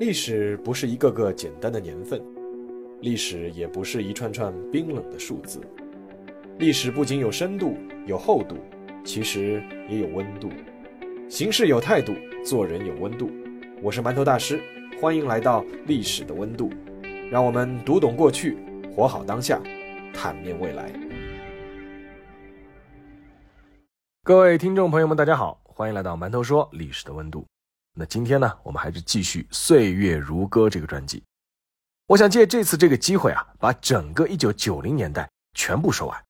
历史不是一个个简单的年份，历史也不是一串串冰冷的数字。历史不仅有深度、有厚度，其实也有温度。行事有态度，做人有温度。我是馒头大师，欢迎来到历史的温度，让我们读懂过去，活好当下，探面未来。各位听众朋友们，大家好，欢迎来到馒头说历史的温度。那今天呢，我们还是继续《岁月如歌》这个专辑。我想借这次这个机会啊，把整个一九九零年代全部说完。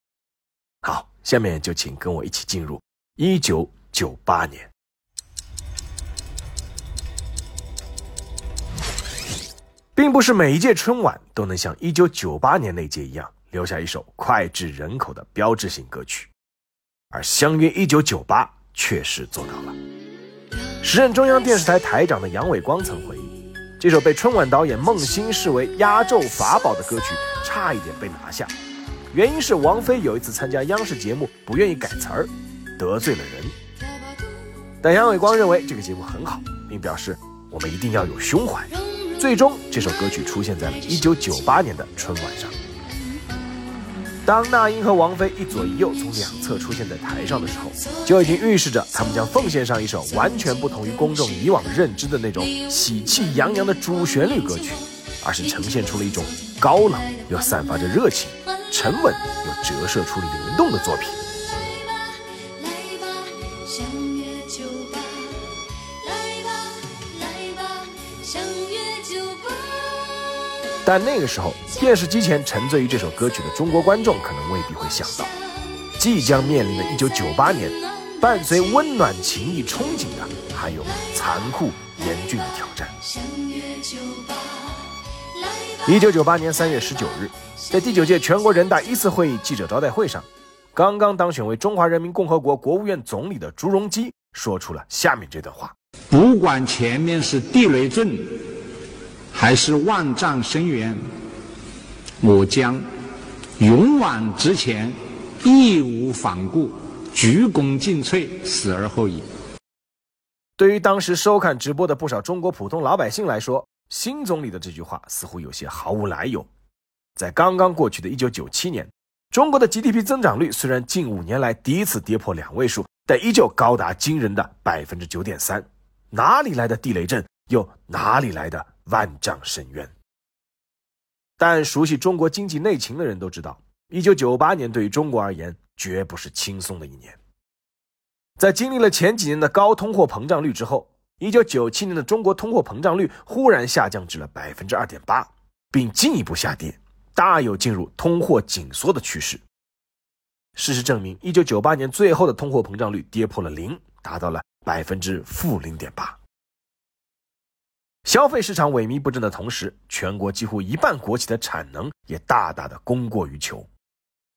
好，下面就请跟我一起进入一九九八年。并不是每一届春晚都能像一九九八年那届一样留下一首脍炙人口的标志性歌曲，而相约一九九八确实做到了。时任中央电视台台长的杨伟光曾回忆，这首被春晚导演孟欣视为压轴法宝的歌曲，差一点被拿下，原因是王菲有一次参加央视节目不愿意改词儿，得罪了人。但杨伟光认为这个节目很好，并表示我们一定要有胸怀。最终，这首歌曲出现在了1998年的春晚上。当那英和王菲一左一右从两侧出现在台上的时候，就已经预示着他们将奉献上一首完全不同于公众以往认知的那种喜气洋洋的主旋律歌曲，而是呈现出了一种高冷又散发着热情、沉稳又折射出灵动的作品。但那个时候，电视机前沉醉于这首歌曲的中国观众可能未必会想到，即将面临的1998年，伴随温暖情谊憧憬的，还有残酷严峻的挑战。一九九八年三月十九日，在第九届全国人大一次会议记者招待会上，刚刚当选为中华人民共和国国务院总理的朱镕基说出了下面这段话：不管前面是地雷阵。还是万丈深渊，我将勇往直前，义无反顾，鞠躬尽瘁，死而后已。对于当时收看直播的不少中国普通老百姓来说，新总理的这句话似乎有些毫无来由。在刚刚过去的一九九七年，中国的 GDP 增长率虽然近五年来第一次跌破两位数，但依旧高达惊人的百分之九点三。哪里来的地雷阵？又哪里来的？万丈深渊。但熟悉中国经济内情的人都知道，一九九八年对于中国而言绝不是轻松的一年。在经历了前几年的高通货膨胀率之后，一九九七年的中国通货膨胀率忽然下降至了百分之二点八，并进一步下跌，大有进入通货紧缩的趋势。事实证明，一九九八年最后的通货膨胀率跌破了零，达到了百分之负零点八。消费市场萎靡不振的同时，全国几乎一半国企的产能也大大的供过于求，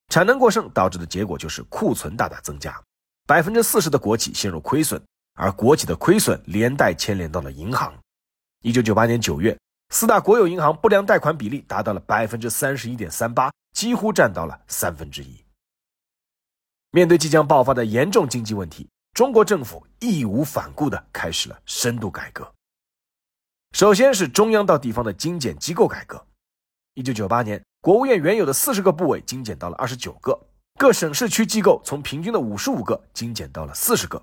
产能过剩导致的结果就是库存大大增加，百分之四十的国企陷入亏损，而国企的亏损连带牵连到了银行。一九九八年九月，四大国有银行不良贷款比例达到了百分之三十一点三八，几乎占到了三分之一。面对即将爆发的严重经济问题，中国政府义无反顾地开始了深度改革。首先是中央到地方的精简机构改革。一九九八年，国务院原有的四十个部委精简到了二十九个，各省市区机构从平均的五十五个精简到了四十个，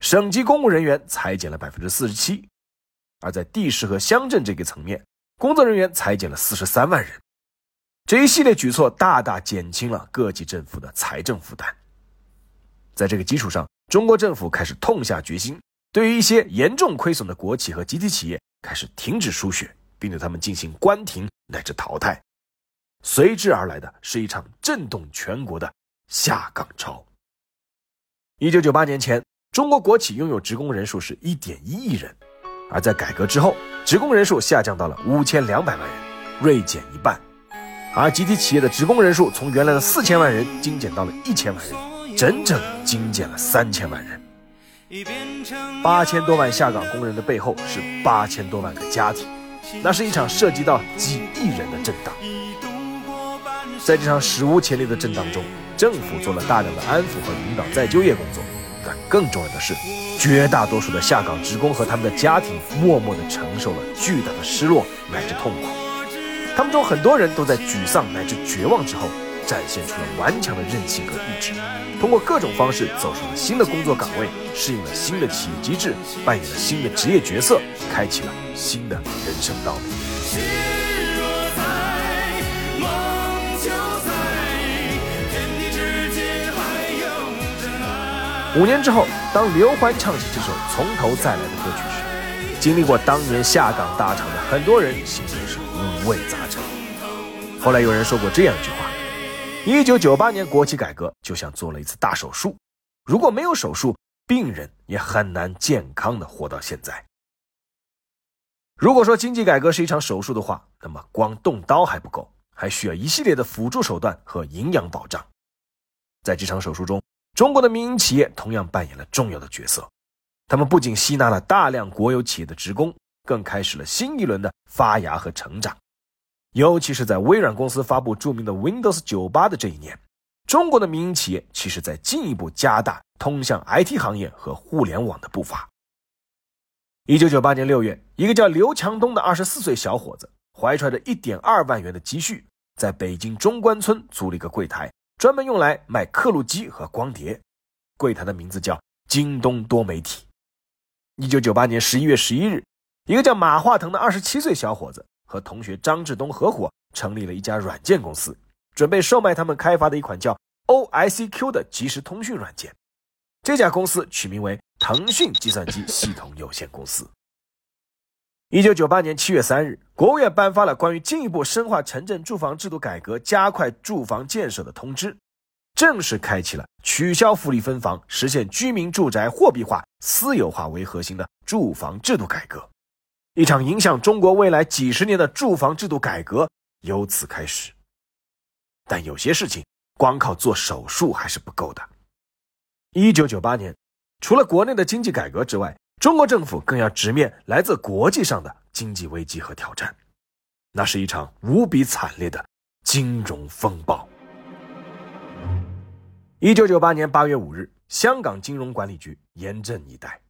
省级公务人员裁减了百分之四十七。而在地市和乡镇这个层面，工作人员裁减了四十三万人。这一系列举措大大减轻了各级政府的财政负担。在这个基础上，中国政府开始痛下决心，对于一些严重亏损的国企和集体企业。开始停止输血，并对他们进行关停乃至淘汰，随之而来的是一场震动全国的下岗潮。一九九八年前，中国国企拥有职工人数是一点一亿人，而在改革之后，职工人数下降到了五千两百万人，锐减一半；而集体企业的职工人数从原来的四千万人精简到了一千万人，整整精简了三千万人。八千多万下岗工人的背后是八千多万个家庭，那是一场涉及到几亿人的震荡。在这场史无前例的震荡中，政府做了大量的安抚和引导再就业工作，但更重要的是，绝大多数的下岗职工和他们的家庭默默地承受了巨大的失落乃至痛苦。他们中很多人都在沮丧乃至绝望之后，展现出了顽强的韧性和意志，通过各种方式走上了新的工作岗位，适应了新的企业机制，扮演了新的职业角色，开启了新的人生道路。五年之后，当刘欢唱起这首《从头再来》的歌曲时，经历过当年下岗大厂的很多人心中是五味杂陈。后来有人说过这样一句话：一九九八年国企改革就像做了一次大手术，如果没有手术，病人也很难健康的活到现在。如果说经济改革是一场手术的话，那么光动刀还不够，还需要一系列的辅助手段和营养保障。在这场手术中，中国的民营企业同样扮演了重要的角色，他们不仅吸纳了大量国有企业的职工，更开始了新一轮的发芽和成长。尤其是在微软公司发布著名的 Windows 98的这一年，中国的民营企业其实在进一步加大通向 IT 行业和互联网的步伐。一九九八年六月，一个叫刘强东的二十四岁小伙子，怀揣着一点二万元的积蓄，在北京中关村租了一个柜台。专门用来卖刻录机和光碟，柜台的名字叫京东多媒体。一九九八年十一月十一日，一个叫马化腾的二十七岁小伙子和同学张志东合伙成立了一家软件公司，准备售卖他们开发的一款叫 OICQ 的即时通讯软件。这家公司取名为腾讯计算机系统有限公司。一九九八年七月三日，国务院颁发了关于进一步深化城镇住房制度改革、加快住房建设的通知，正式开启了取消福利分房、实现居民住宅货币化、私有化为核心的住房制度改革。一场影响中国未来几十年的住房制度改革由此开始。但有些事情光靠做手术还是不够的。一九九八年，除了国内的经济改革之外，中国政府更要直面来自国际上的经济危机和挑战，那是一场无比惨烈的金融风暴。一九九八年八月五日，香港金融管理局严阵以待。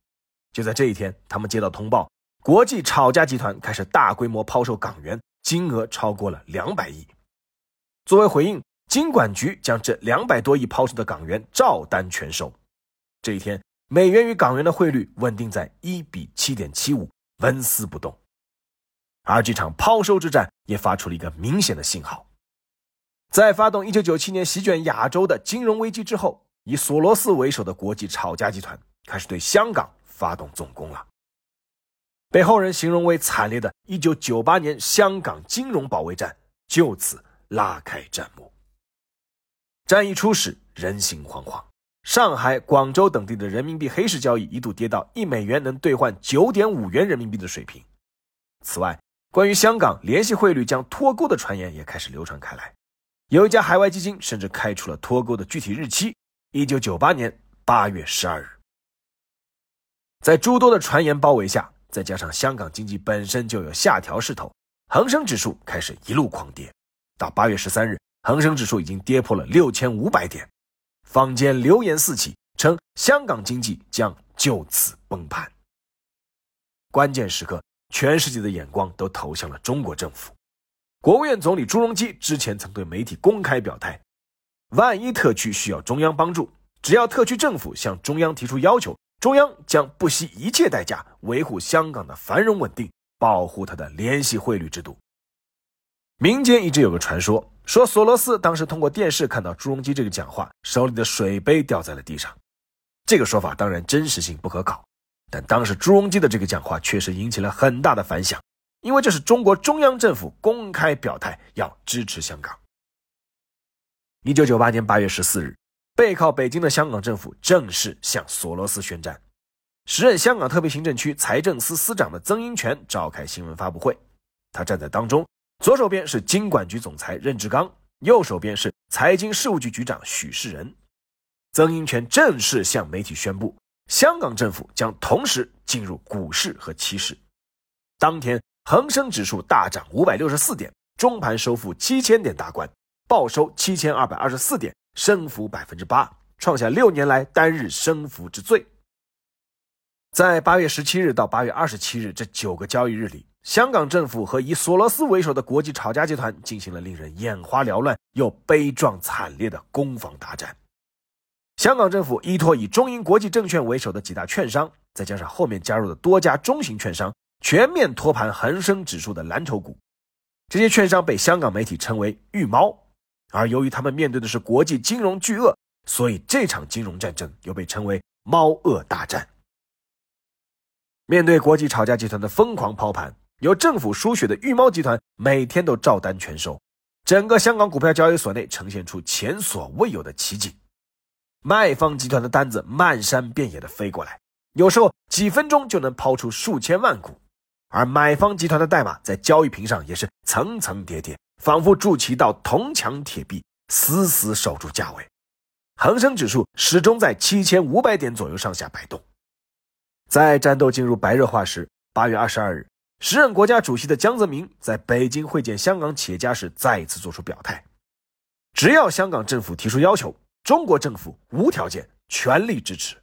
就在这一天，他们接到通报，国际炒家集团开始大规模抛售港元，金额超过了两百亿。作为回应，金管局将这两百多亿抛售的港元照单全收。这一天。美元与港元的汇率稳定在一比七点七五，纹丝不动。而这场抛售之战也发出了一个明显的信号：在发动一九九七年席卷亚洲的金融危机之后，以索罗斯为首的国际炒家集团开始对香港发动总攻了，被后人形容为惨烈的“一九九八年香港金融保卫战”就此拉开战幕。战役初始，人心惶惶。上海、广州等地的人民币黑市交易一度跌到一美元能兑换九点五元人民币的水平。此外，关于香港联系汇率将脱钩的传言也开始流传开来。有一家海外基金甚至开出了脱钩的具体日期：一九九八年八月十二日。在诸多的传言包围下，再加上香港经济本身就有下调势头，恒生指数开始一路狂跌。到八月十三日，恒生指数已经跌破了六千五百点。坊间流言四起，称香港经济将就此崩盘。关键时刻，全世界的眼光都投向了中国政府。国务院总理朱镕基之前曾对媒体公开表态：万一特区需要中央帮助，只要特区政府向中央提出要求，中央将不惜一切代价维护香港的繁荣稳定，保护它的联系汇率制度。民间一直有个传说。说索罗斯当时通过电视看到朱镕基这个讲话，手里的水杯掉在了地上。这个说法当然真实性不可考，但当时朱镕基的这个讲话确实引起了很大的反响，因为这是中国中央政府公开表态要支持香港。一九九八年八月十四日，背靠北京的香港政府正式向索罗斯宣战。时任香港特别行政区财政司司长的曾荫权召开新闻发布会，他站在当中。左手边是金管局总裁任志刚，右手边是财经事务局局长许世仁。曾荫权正式向媒体宣布，香港政府将同时进入股市和期市。当天，恒生指数大涨五百六十四点，中盘收复七千点大关，报收七千二百二十四点，升幅百分之八，创下六年来单日升幅之最。在八月十七日到八月二十七日这九个交易日里，香港政府和以索罗斯为首的国际炒家集团进行了令人眼花缭乱又悲壮惨烈的攻防大战。香港政府依托以中银国际证券为首的几大券商，再加上后面加入的多家中型券商，全面托盘恒生指数的蓝筹股。这些券商被香港媒体称为“玉猫”，而由于他们面对的是国际金融巨鳄，所以这场金融战争又被称为“猫鳄大战”。面对国际炒家集团的疯狂抛盘，由政府输血的玉猫集团每天都照单全收，整个香港股票交易所内呈现出前所未有的奇景。卖方集团的单子漫山遍野的飞过来，有时候几分钟就能抛出数千万股；而买方集团的代码在交易屏上也是层层叠叠，仿佛筑起一道铜墙铁壁，死死守住价位。恒生指数始终在七千五百点左右上下摆动。在战斗进入白热化时，八月二十二日，时任国家主席的江泽民在北京会见香港企业家时，再一次做出表态：只要香港政府提出要求。中国政府无条件、全力支持。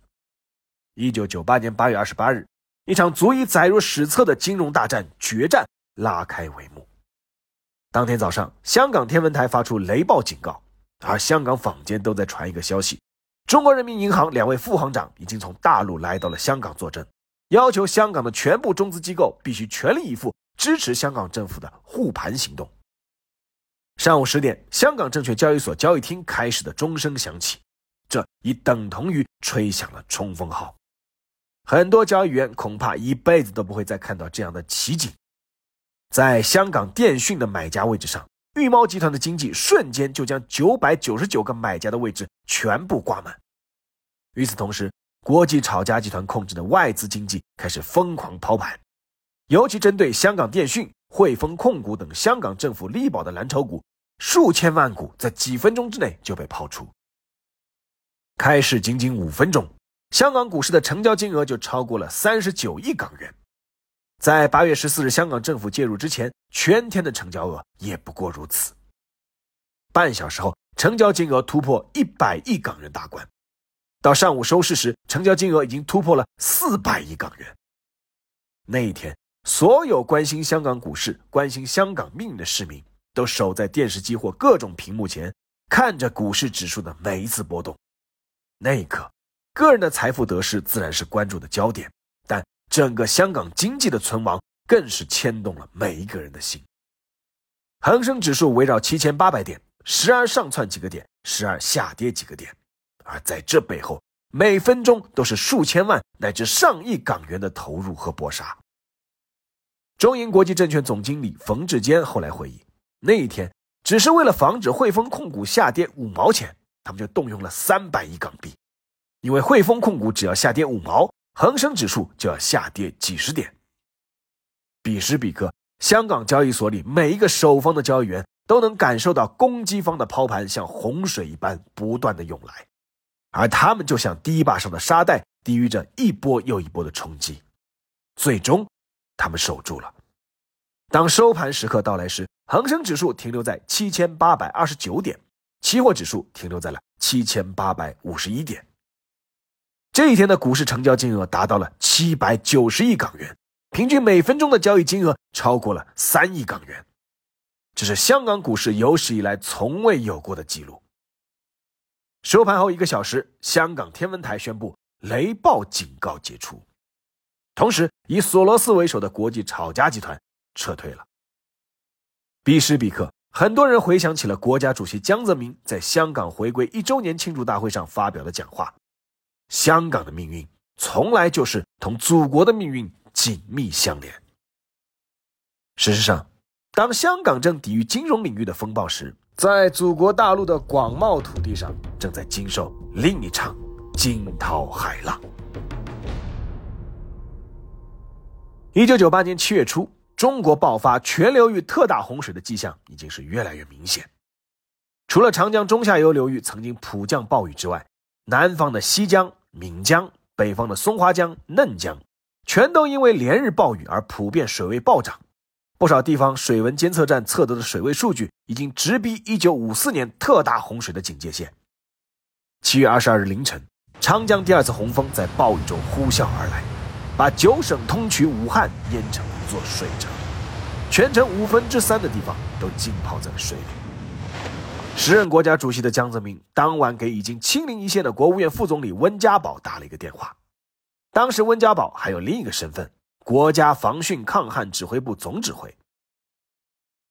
一九九八年八月二十八日，一场足以载入史册的金融大战决战拉开帷幕。当天早上，香港天文台发出雷暴警告，而香港坊间都在传一个消息：中国人民银行两位副行长已经从大陆来到了香港坐镇，要求香港的全部中资机构必须全力以赴支持香港政府的护盘行动。上午十点，香港证券交易所交易厅开始的钟声响起，这已等同于吹响了冲锋号。很多交易员恐怕一辈子都不会再看到这样的奇景。在香港电讯的买家位置上，玉猫集团的经济瞬间就将九百九十九个买家的位置全部挂满。与此同时，国际炒家集团控制的外资经济开始疯狂抛盘，尤其针对香港电讯。汇丰控股等香港政府力保的蓝筹股，数千万股在几分钟之内就被抛出。开市仅仅五分钟，香港股市的成交金额就超过了三十九亿港元。在八月十四日香港政府介入之前，全天的成交额也不过如此。半小时后，成交金额突破一百亿港元大关，到上午收市时，成交金额已经突破了四百亿港元。那一天。所有关心香港股市、关心香港命运的市民，都守在电视机或各种屏幕前，看着股市指数的每一次波动。那一刻，个人的财富得失自然是关注的焦点，整个香港经济的存亡更是牵动了每一个人的心。恒生指数围绕七千八百点，时而上窜几个点，时而下跌几个点，而在这背后，每分钟都是数千万乃至上亿港元的投入和搏杀。中银国际证券总经理冯志坚后来回忆，那一天只是为了防止汇丰控股下跌五毛钱，他们就动用了三百亿港币。因为汇丰控股只要下跌五毛，恒生指数就要下跌几十点。彼时彼刻，香港交易所里每一个守方的交易员都能感受到攻击方的抛盘像洪水一般不断的涌来，而他们就像堤坝上的沙袋，抵御着一波又一波的冲击，最终。他们守住了。当收盘时刻到来时，恒生指数停留在七千八百二十九点，期货指数停留在了七千八百五十一点。这一天的股市成交金额达到了七百九十亿港元，平均每分钟的交易金额超过了三亿港元，这是香港股市有史以来从未有过的记录。收盘后一个小时，香港天文台宣布雷暴警告解除。同时，以索罗斯为首的国际炒家集团撤退了。彼时彼刻，很多人回想起了国家主席江泽民在香港回归一周年庆祝大会上发表的讲话：“香港的命运从来就是同祖国的命运紧密相连。”事实上，当香港正抵御金融领域的风暴时，在祖国大陆的广袤土地上，正在经受另一场惊涛骇浪。一九九八年七月初，中国爆发全流域特大洪水的迹象已经是越来越明显。除了长江中下游流域曾经普降暴雨之外，南方的西江、闽江，北方的松花江、嫩江，全都因为连日暴雨而普遍水位暴涨。不少地方水文监测站测得的水位数据已经直逼一九五四年特大洪水的警戒线。七月二十二日凌晨，长江第二次洪峰在暴雨中呼啸而来，把九省通衢武汉淹成一座水城，全城五分之三的地方都浸泡在了水里。时任国家主席的江泽民当晚给已经亲临一线的国务院副总理温家宝打了一个电话。当时温家宝还有另一个身份——国家防汛抗旱指挥部总指挥。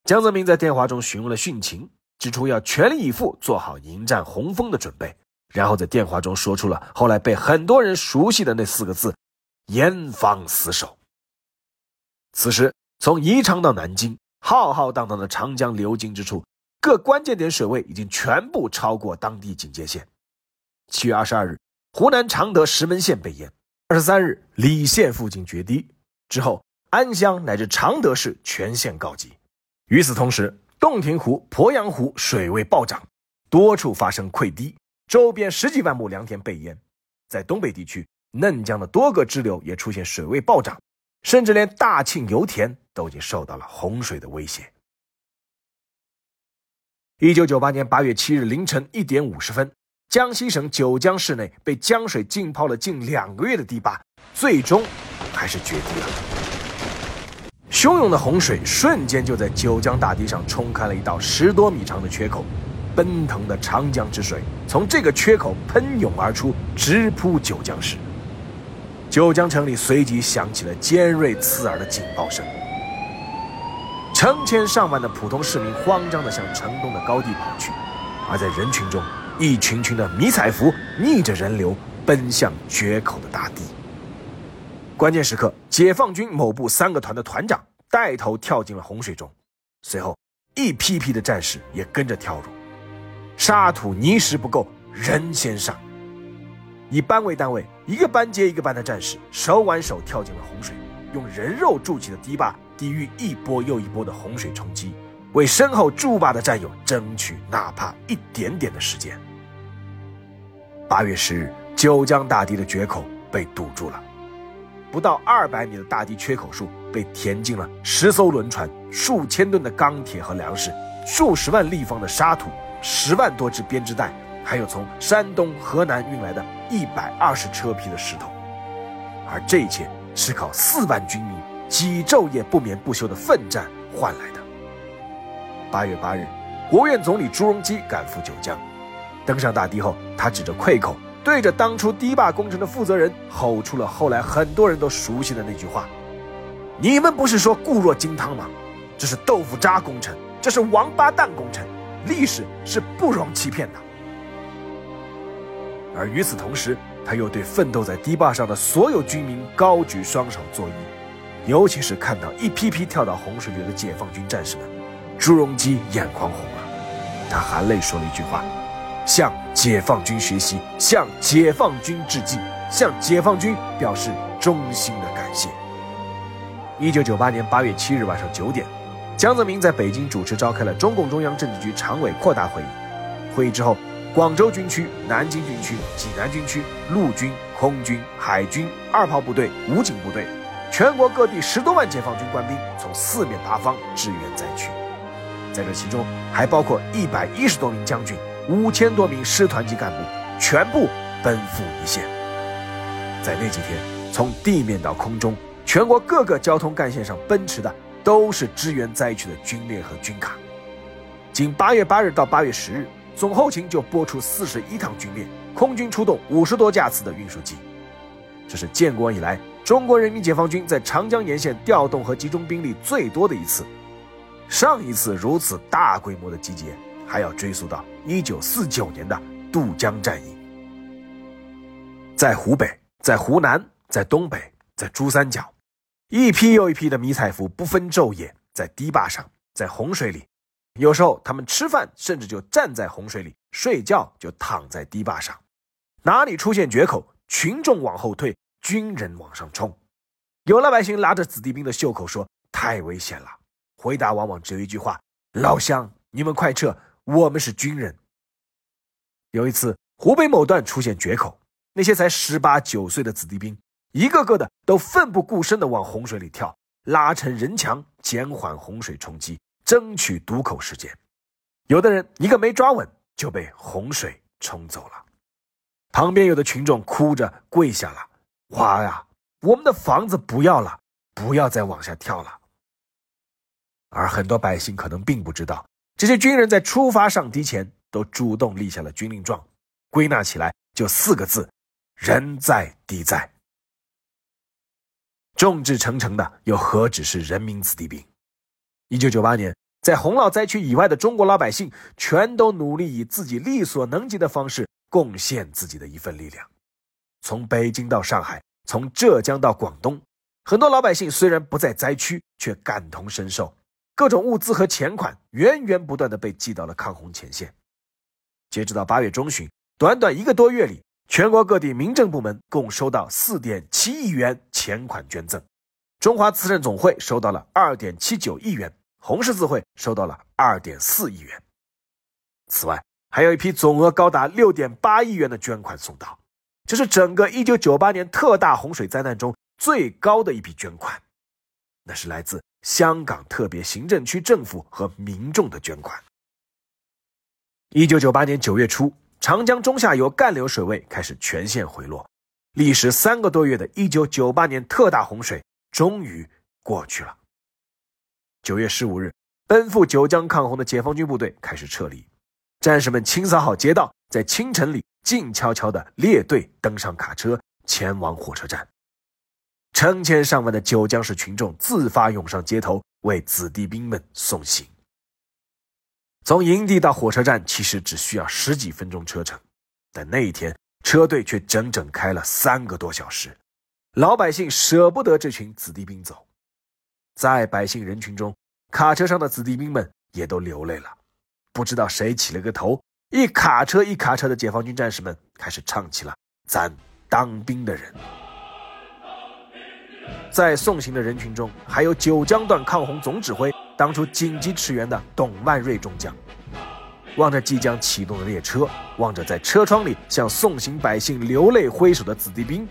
江泽民在电话中询问了汛情，指出要全力以赴做好迎战洪峰的准备，然后在电话中说出了后来被很多人熟悉的那四个字：“严防死守。”此时，从宜昌到南京，浩浩荡荡的长江流经之处。各关键点水位已经全部超过当地警戒线。七月二十二日，湖南常德石门县被淹；二十三日，澧县附近决堤。之后，安乡乃至常德市全线告急。与此同时，洞庭湖、鄱阳湖水位暴涨，多处发生溃堤，周边十几万亩良田被淹。在东北地区，嫩江的多个支流也出现水位暴涨，甚至连大庆油田都已经受到了洪水的威胁。一九九八年八月七日凌晨一点五十分，江西省九江市内被江水浸泡了近两个月的堤坝，最终还是决堤了。汹涌的洪水瞬间就在九江大堤上冲开了一道十多米长的缺口，奔腾的长江之水从这个缺口喷涌而出，直扑九江市。九江城里随即响起了尖锐刺耳的警报声。成千上万的普通市民慌张地向城东的高地跑去，而在人群中，一群群的迷彩服逆着人流奔向决口的大地。关键时刻，解放军某部三个团的团长带头跳进了洪水中，随后一批批的战士也跟着跳入。沙土泥石不够，人先上。以班为单位，一个班接一个班的战士手挽手跳进了洪水，用人肉筑起的堤坝。抵御一波又一波的洪水冲击，为身后筑坝的战友争取哪怕一点点的时间。八月十日，九江大堤的决口被堵住了，不到二百米的大堤缺口处被填进了十艘轮船、数千吨的钢铁和粮食、数十万立方的沙土、十万多只编织袋，还有从山东、河南运来的一百二十车皮的石头，而这一切是靠四万军民。几昼夜不眠不休的奋战换来的。八月八日，国务院总理朱镕基赶赴九江，登上大堤后，他指着溃口，对着当初堤坝工程的负责人吼出了后来很多人都熟悉的那句话：“你们不是说固若金汤吗？这是豆腐渣工程，这是王八蛋工程，历史是不容欺骗的。”而与此同时，他又对奋斗在堤坝上的所有军民高举双手作揖。尤其是看到一批批跳到洪水里的解放军战士们，朱镕基眼眶红了，他含泪说了一句话：“向解放军学习，向解放军致敬，向解放军表示衷心的感谢。”一九九八年八月七日晚上九点，江泽民在北京主持召开了中共中央政治局常委扩大会议。会议之后，广州军区、南京军区、济南军区、陆军、空军、海军、二炮部队、武警部队。全国各地十多万解放军官兵从四面八方支援灾区，在这其中还包括一百一十多名将军、五千多名师团级干部，全部奔赴一线。在那几天，从地面到空中，全国各个交通干线上奔驰的都是支援灾区的军列和军卡。仅八月八日到八月十日，总后勤就拨出四十一趟军列，空军出动五十多架次的运输机，这是建国以来。中国人民解放军在长江沿线调动和集中兵力最多的一次，上一次如此大规模的集结，还要追溯到一九四九年的渡江战役。在湖北，在湖南，在东北，在珠三角，一批又一批的迷彩服不分昼夜，在堤坝上，在洪水里，有时候他们吃饭甚至就站在洪水里，睡觉就躺在堤坝上，哪里出现决口，群众往后退。军人往上冲，有老百姓拉着子弟兵的袖口说：“太危险了。”回答往往只有一句话：“老乡，你们快撤，我们是军人。”有一次，湖北某段出现决口，那些才十八九岁的子弟兵，一个个的都奋不顾身的往洪水里跳，拉成人墙，减缓洪水冲击，争取渡口时间。有的人一个没抓稳，就被洪水冲走了。旁边有的群众哭着跪下了：“哇呀，我们的房子不要了，不要再往下跳了。”而很多百姓可能并不知道，这些军人在出发上敌前都主动立下了军令状，归纳起来就四个字：人在敌在。众志成城的又何止是人民子弟兵？一九九八年，在洪涝灾区以外的中国老百姓，全都努力以自己力所能及的方式贡献自己的一份力量。从北京到上海，从浙江到广东，很多老百姓虽然不在灾区，却感同身受。各种物资和钱款源源不断的被寄到了抗洪前线。截止到八月中旬，短短一个多月里，全国各地民政部门共收到四点七亿元钱款捐赠。中华慈善总会收到了二点七九亿元，红十字会收到了二点四亿元。此外，还有一批总额高达六点八亿元的捐款送到，这是整个一九九八年特大洪水灾难中最高的一笔捐款。那是来自。香港特别行政区政府和民众的捐款。一九九八年九月初，长江中下游干流水位开始全线回落，历时三个多月的一九九八年特大洪水终于过去了。九月十五日，奔赴九江抗洪的解放军部队开始撤离，战士们清扫好街道，在清晨里静悄悄地列队登上卡车，前往火车站。成千上万的九江市群众自发涌上街头，为子弟兵们送行。从营地到火车站其实只需要十几分钟车程，但那一天车队却整整开了三个多小时。老百姓舍不得这群子弟兵走，在百姓人群中，卡车上的子弟兵们也都流泪了。不知道谁起了个头，一卡车一卡车的解放军战士们开始唱起了《咱当兵的人》。在送行的人群中，还有九江段抗洪总指挥、当初紧急驰援的董万瑞中将。望着即将启动的列车，望着在车窗里向送行百姓流泪挥手的子弟兵，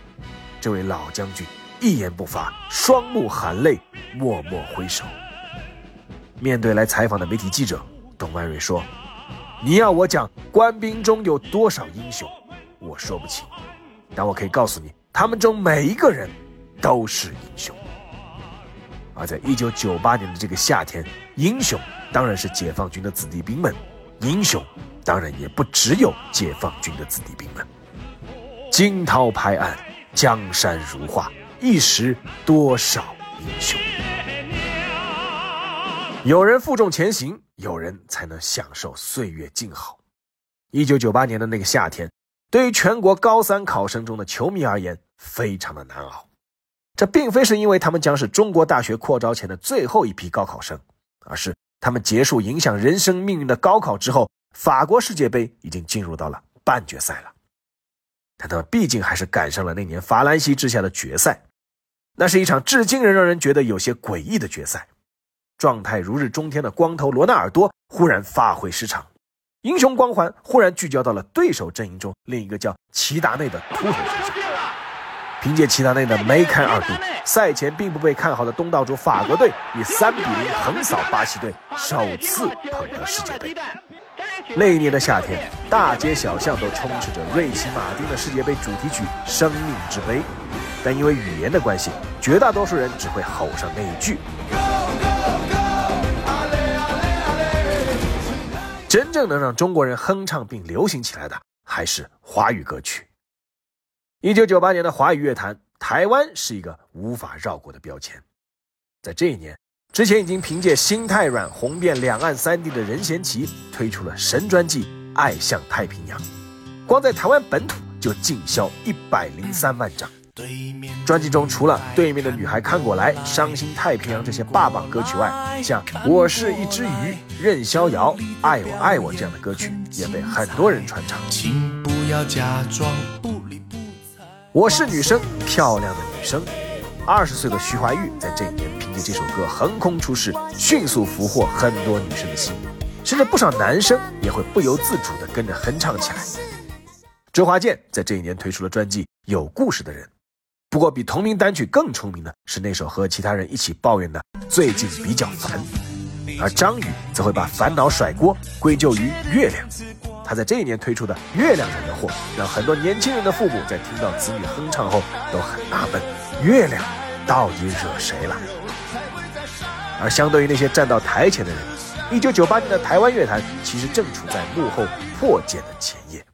这位老将军一言不发，双目含泪，默默挥手。面对来采访的媒体记者，董万瑞说：“你要我讲官兵中有多少英雄，我说不清，但我可以告诉你，他们中每一个人。”都是英雄，而在一九九八年的这个夏天，英雄当然是解放军的子弟兵们，英雄当然也不只有解放军的子弟兵们。惊涛拍岸，江山如画，一时多少英雄。有人负重前行，有人才能享受岁月静好。一九九八年的那个夏天，对于全国高三考生中的球迷而言，非常的难熬。这并非是因为他们将是中国大学扩招前的最后一批高考生，而是他们结束影响人生命运的高考之后，法国世界杯已经进入到了半决赛了。但他们毕竟还是赶上了那年法兰西之下的决赛，那是一场至今仍让人觉得有些诡异的决赛。状态如日中天的光头罗纳尔多忽然发挥失常，英雄光环忽然聚焦到了对手阵营中另一个叫齐达内的秃头身上。凭借齐达内的梅开二度，赛前并不被看好的东道主法国队以三比零横扫巴西队，首次捧得世界杯。那一年的夏天，大街小巷都充斥着瑞奇·马丁的世界杯主题曲《生命之杯》，但因为语言的关系，绝大多数人只会吼上那一句。真正能让中国人哼唱并流行起来的，还是华语歌曲。一九九八年的华语乐坛，台湾是一个无法绕过的标签。在这一年之前，已经凭借《心太软》红遍两岸三地的任贤齐推出了神专辑《爱向太平洋》，光在台湾本土就净销一百零三万张。专辑中除了《对面的女孩看过来》《伤心太平洋》这些霸榜歌曲外，像《我是一只鱼》《任逍遥》《爱我爱我》这样的歌曲也被很多人传唱。请不要假装我是女生，漂亮的女生。二十岁的徐怀钰在这一年凭借这首歌横空出世，迅速俘获很多女生的心，甚至不少男生也会不由自主地跟着哼唱起来。周华健在这一年推出了专辑《有故事的人》，不过比同名单曲更出名的是那首和其他人一起抱怨的《最近比较烦》，而张宇则会把烦恼甩锅归咎于月亮。他在这一年推出的《月亮惹的祸》，让很多年轻人的父母在听到子女哼唱后都很纳闷：月亮到底惹谁了？而相对于那些站到台前的人，一九九八年的台湾乐坛其实正处在幕后破茧的前夜。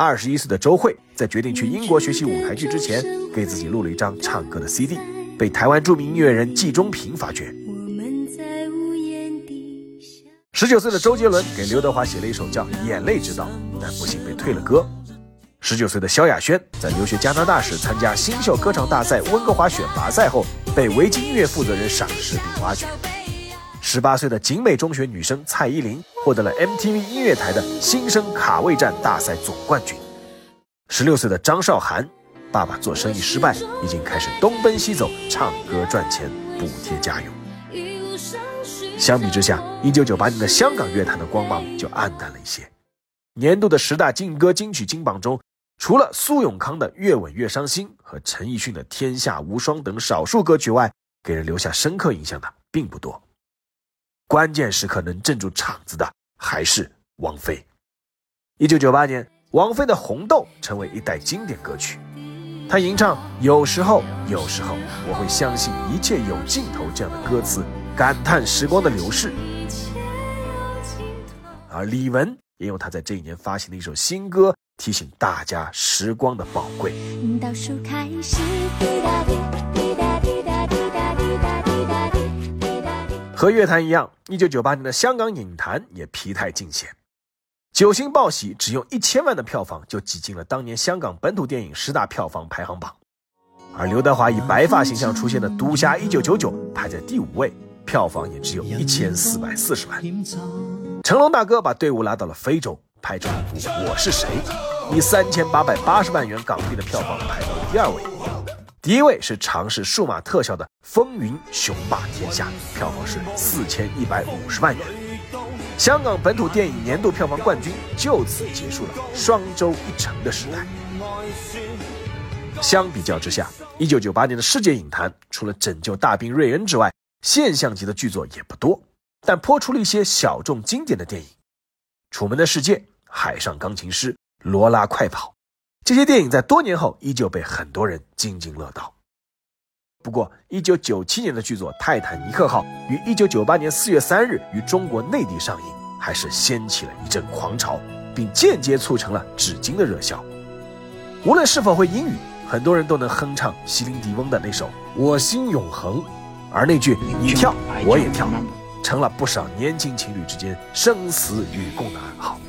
二十一岁的周蕙在决定去英国学习舞台剧之前，给自己录了一张唱歌的 CD，被台湾著名音乐人季中平发掘。十九岁的周杰伦给刘德华写了一首叫《眼泪之道》，但不幸被退了歌。十九岁的萧亚轩在留学加拿大时参加新秀歌唱大赛温哥华选拔赛后，被维京音乐负责人赏识并挖掘。十八岁的景美中学女生蔡依林获得了 MTV 音乐台的新生卡位战大赛总冠军。十六岁的张韶涵，爸爸做生意失败，已经开始东奔西走唱歌赚钱补贴家用。相比之下，一九九八年的香港乐坛的光芒就暗淡了一些。年度的十大劲歌金曲金榜中，除了苏永康的《越吻越伤心》和陈奕迅的《天下无双》等少数歌曲外，给人留下深刻印象的并不多。关键时刻能镇住场子的还是王菲。一九九八年，王菲的《红豆》成为一代经典歌曲。她吟唱“有时候，有时候我会相信一切有尽头”这样的歌词。感叹时光的流逝，而李玟也用他在这一年发行的一首新歌提醒大家时光的宝贵。倒数开始，滴答滴和乐坛一样，一九九八年的香港影坛也疲态尽显。《九星报喜》只用一千万的票房就挤进了当年香港本土电影十大票房排行榜，而刘德华以白发形象出现的《赌侠一九九九》排在第五位。票房也只有一千四百四十万。成龙大哥把队伍拉到了非洲，拍出一部《我是谁》，以三千八百八十万元港币的票房排到了第二位。第一位是尝试数码特效的《风云雄霸天下》，票房是四千一百五十万元。香港本土电影年度票房冠军就此结束了双周一成的时代。相比较之下，一九九八年的世界影坛，除了《拯救大兵瑞恩》之外，现象级的剧作也不多，但颇出了一些小众经典的电影，《楚门的世界》《海上钢琴师》《罗拉快跑》，这些电影在多年后依旧被很多人津津乐道。不过，1997年的剧作《泰坦尼克号》于1998年4月3日于中国内地上映，还是掀起了一阵狂潮，并间接促成了纸巾的热销。无论是否会英语，很多人都能哼唱席琳迪翁的那首《我心永恒》。而那句“你跳，我也跳”，成了不少年轻情侣之间生死与共的暗号。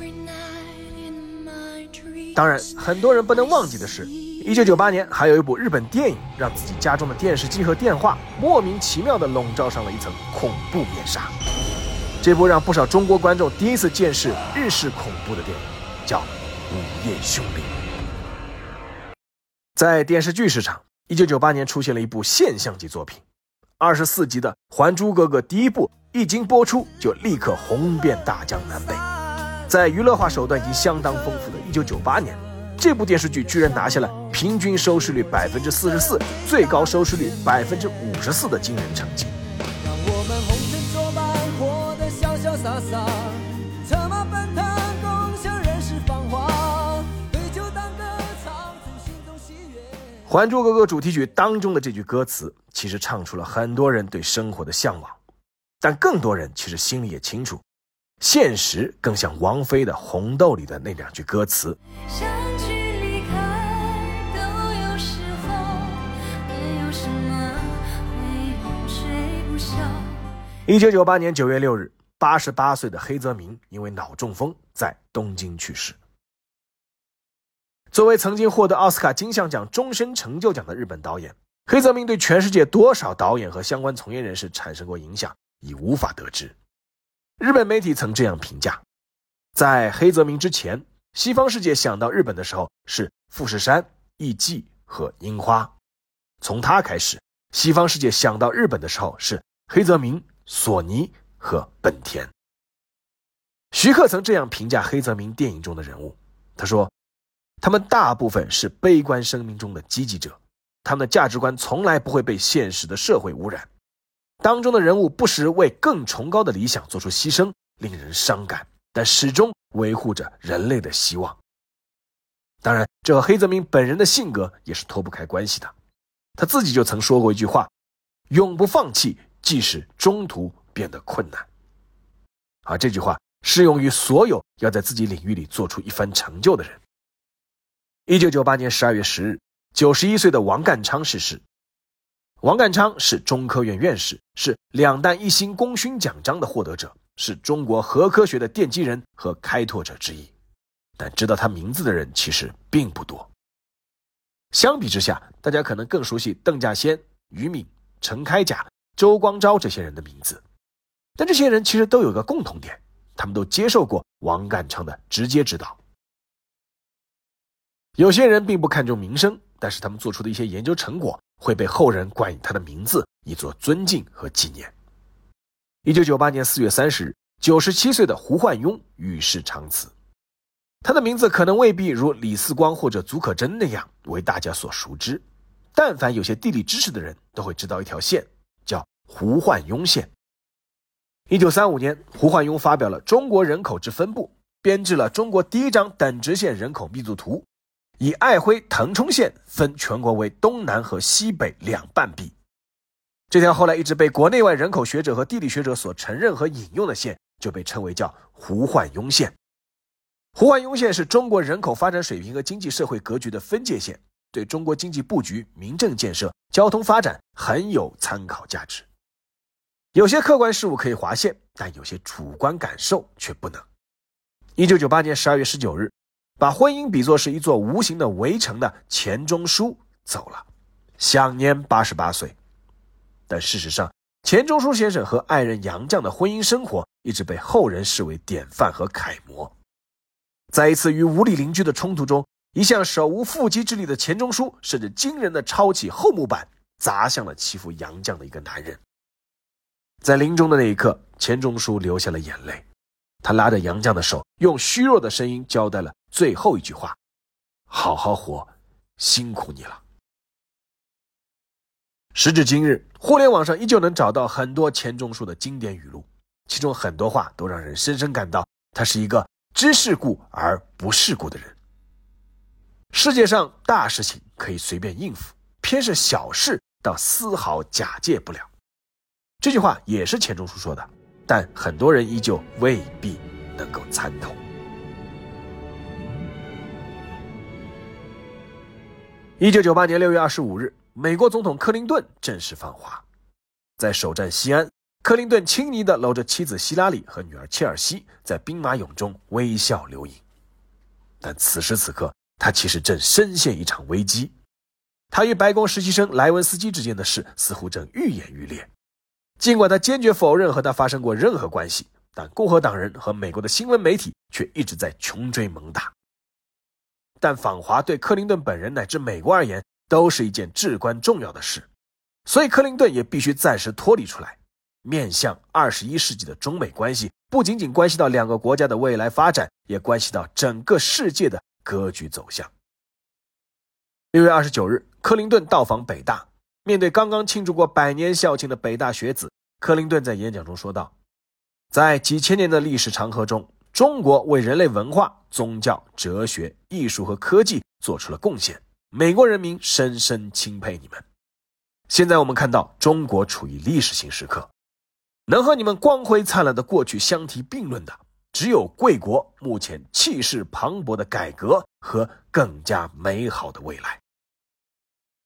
当然，很多人不能忘记的是，一九九八年还有一部日本电影，让自己家中的电视机和电话莫名其妙地笼罩上了一层恐怖面纱。这部让不少中国观众第一次见识日式恐怖的电影，叫《午夜凶铃》。在电视剧市场，一九九八年出现了一部现象级作品。二十四集的《还珠格格》第一部一经播出，就立刻红遍大江南北。在娱乐化手段已经相当丰富的一九九八年，这部电视剧居然拿下了平均收视率百分之四十四、最高收视率百分之五十四的惊人成绩。《还珠格格》主题曲当中的这句歌词，其实唱出了很多人对生活的向往，但更多人其实心里也清楚，现实更像王菲的《红豆》里的那两句歌词。一九九八年九月六日，八十八岁的黑泽明因为脑中风在东京去世。作为曾经获得奥斯卡金像奖终身成就奖的日本导演，黑泽明对全世界多少导演和相关从业人士产生过影响，已无法得知。日本媒体曾这样评价：在黑泽明之前，西方世界想到日本的时候是富士山、艺伎和樱花；从他开始，西方世界想到日本的时候是黑泽明、索尼和本田。徐克曾这样评价黑泽明电影中的人物，他说。他们大部分是悲观生命中的积极者，他们的价值观从来不会被现实的社会污染。当中的人物不时为更崇高的理想做出牺牲，令人伤感，但始终维护着人类的希望。当然，这和黑泽明本人的性格也是脱不开关系的。他自己就曾说过一句话：“永不放弃，即使中途变得困难。”而这句话适用于所有要在自己领域里做出一番成就的人。一九九八年十二月十日，九十一岁的王淦昌逝世。王淦昌是中科院院士，是两弹一星功勋奖章的获得者，是中国核科学的奠基人和开拓者之一。但知道他名字的人其实并不多。相比之下，大家可能更熟悉邓稼先、于敏、陈开甲、周光召这些人的名字。但这些人其实都有一个共同点，他们都接受过王淦昌的直接指导。有些人并不看重名声，但是他们做出的一些研究成果会被后人冠以他的名字，以作尊敬和纪念。一九九八年四月三十日，九十七岁的胡焕庸与世长辞。他的名字可能未必如李四光或者竺可桢那样为大家所熟知，但凡有些地理知识的人都会知道一条线，叫胡焕庸线。一九三五年，胡焕庸发表了《中国人口之分布》，编制了中国第一张等直线人口密度图，以爱辉腾冲线分全国为东南和西北两半壁。这条后来一直被国内外人口学者和地理学者所承认和引用的线，就被称为叫胡焕庸线。胡焕庸线是中国人口发展水平和经济社会格局的分界线，对中国经济布局、民政建设、交通发展很有参考价值。有些客观事物可以划线，但有些主观感受却不能。一九九八年十二月十九日，把婚姻比作是一座无形的围城的钱钟书走了，享年八十八岁。但事实上，钱钟书先生和爱人杨绛的婚姻生活一直被后人视为典范和楷模。在一次与无理邻居的冲突中，一向手无缚鸡之力的钱钟书，甚至惊人的抄起厚木板砸向了欺负杨绛的一个男人。在临终的那一刻，钱钟书流下了眼泪，他拉着杨绛的手，用虚弱的声音交代了最后一句话：“好好活，辛苦你了。”时至今日，互联网上依旧能找到很多钱钟书的经典语录，其中很多话都让人深深感到他是一个。知世故而不世故的人，世界上大事情可以随便应付，偏是小事倒丝毫假借不了。这句话也是钱钟书说的，但很多人依旧未必能够参透。一九九八年六月二十五日，美国总统克林顿正式访华，在首站西安。克林顿亲昵地搂着妻子希拉里和女儿切尔西，在兵马俑中微笑留影。但此时此刻，他其实正深陷一场危机。他与白宫实习生莱文斯基之间的事似乎正愈演愈烈。尽管他坚决否认和他发生过任何关系，但共和党人和美国的新闻媒体却一直在穷追猛打。但访华对克林顿本人乃至美国而言都是一件至关重要的事，所以克林顿也必须暂时脱离出来。面向二十一世纪的中美关系，不仅仅关系到两个国家的未来发展，也关系到整个世界的格局走向。六月二十九日，克林顿到访北大，面对刚刚庆祝过百年校庆的北大学子，克林顿在演讲中说道：“在几千年的历史长河中，中国为人类文化、宗教、哲学、艺术和科技做出了贡献，美国人民深深钦佩你们。现在我们看到，中国处于历史性时刻。”能和你们光辉灿烂的过去相提并论的，只有贵国目前气势磅礴的改革和更加美好的未来。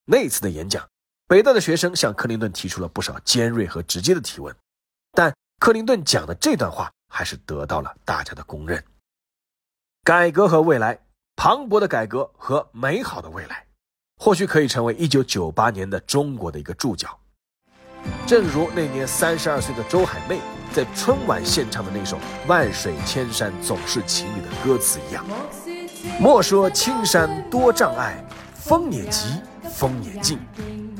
那次的演讲，北大的学生向克林顿提出了不少尖锐和直接的提问，但克林顿讲的这段话还是得到了大家的公认。改革和未来，磅礴的改革和美好的未来，或许可以成为1998年的中国的一个注脚。正如那年三十二岁的周海媚在春晚献唱的那首《万水千山总是情》里的歌词一样：“莫说青山多障碍，风也急，风也劲，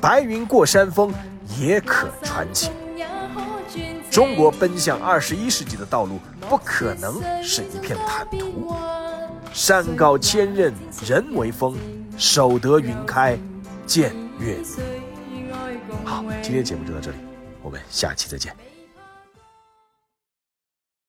白云过山峰也可传奇。”中国奔向二十一世纪的道路不可能是一片坦途，山高千仞人为峰，守得云开见月明。好，今天节目就到这里，我们下期再见。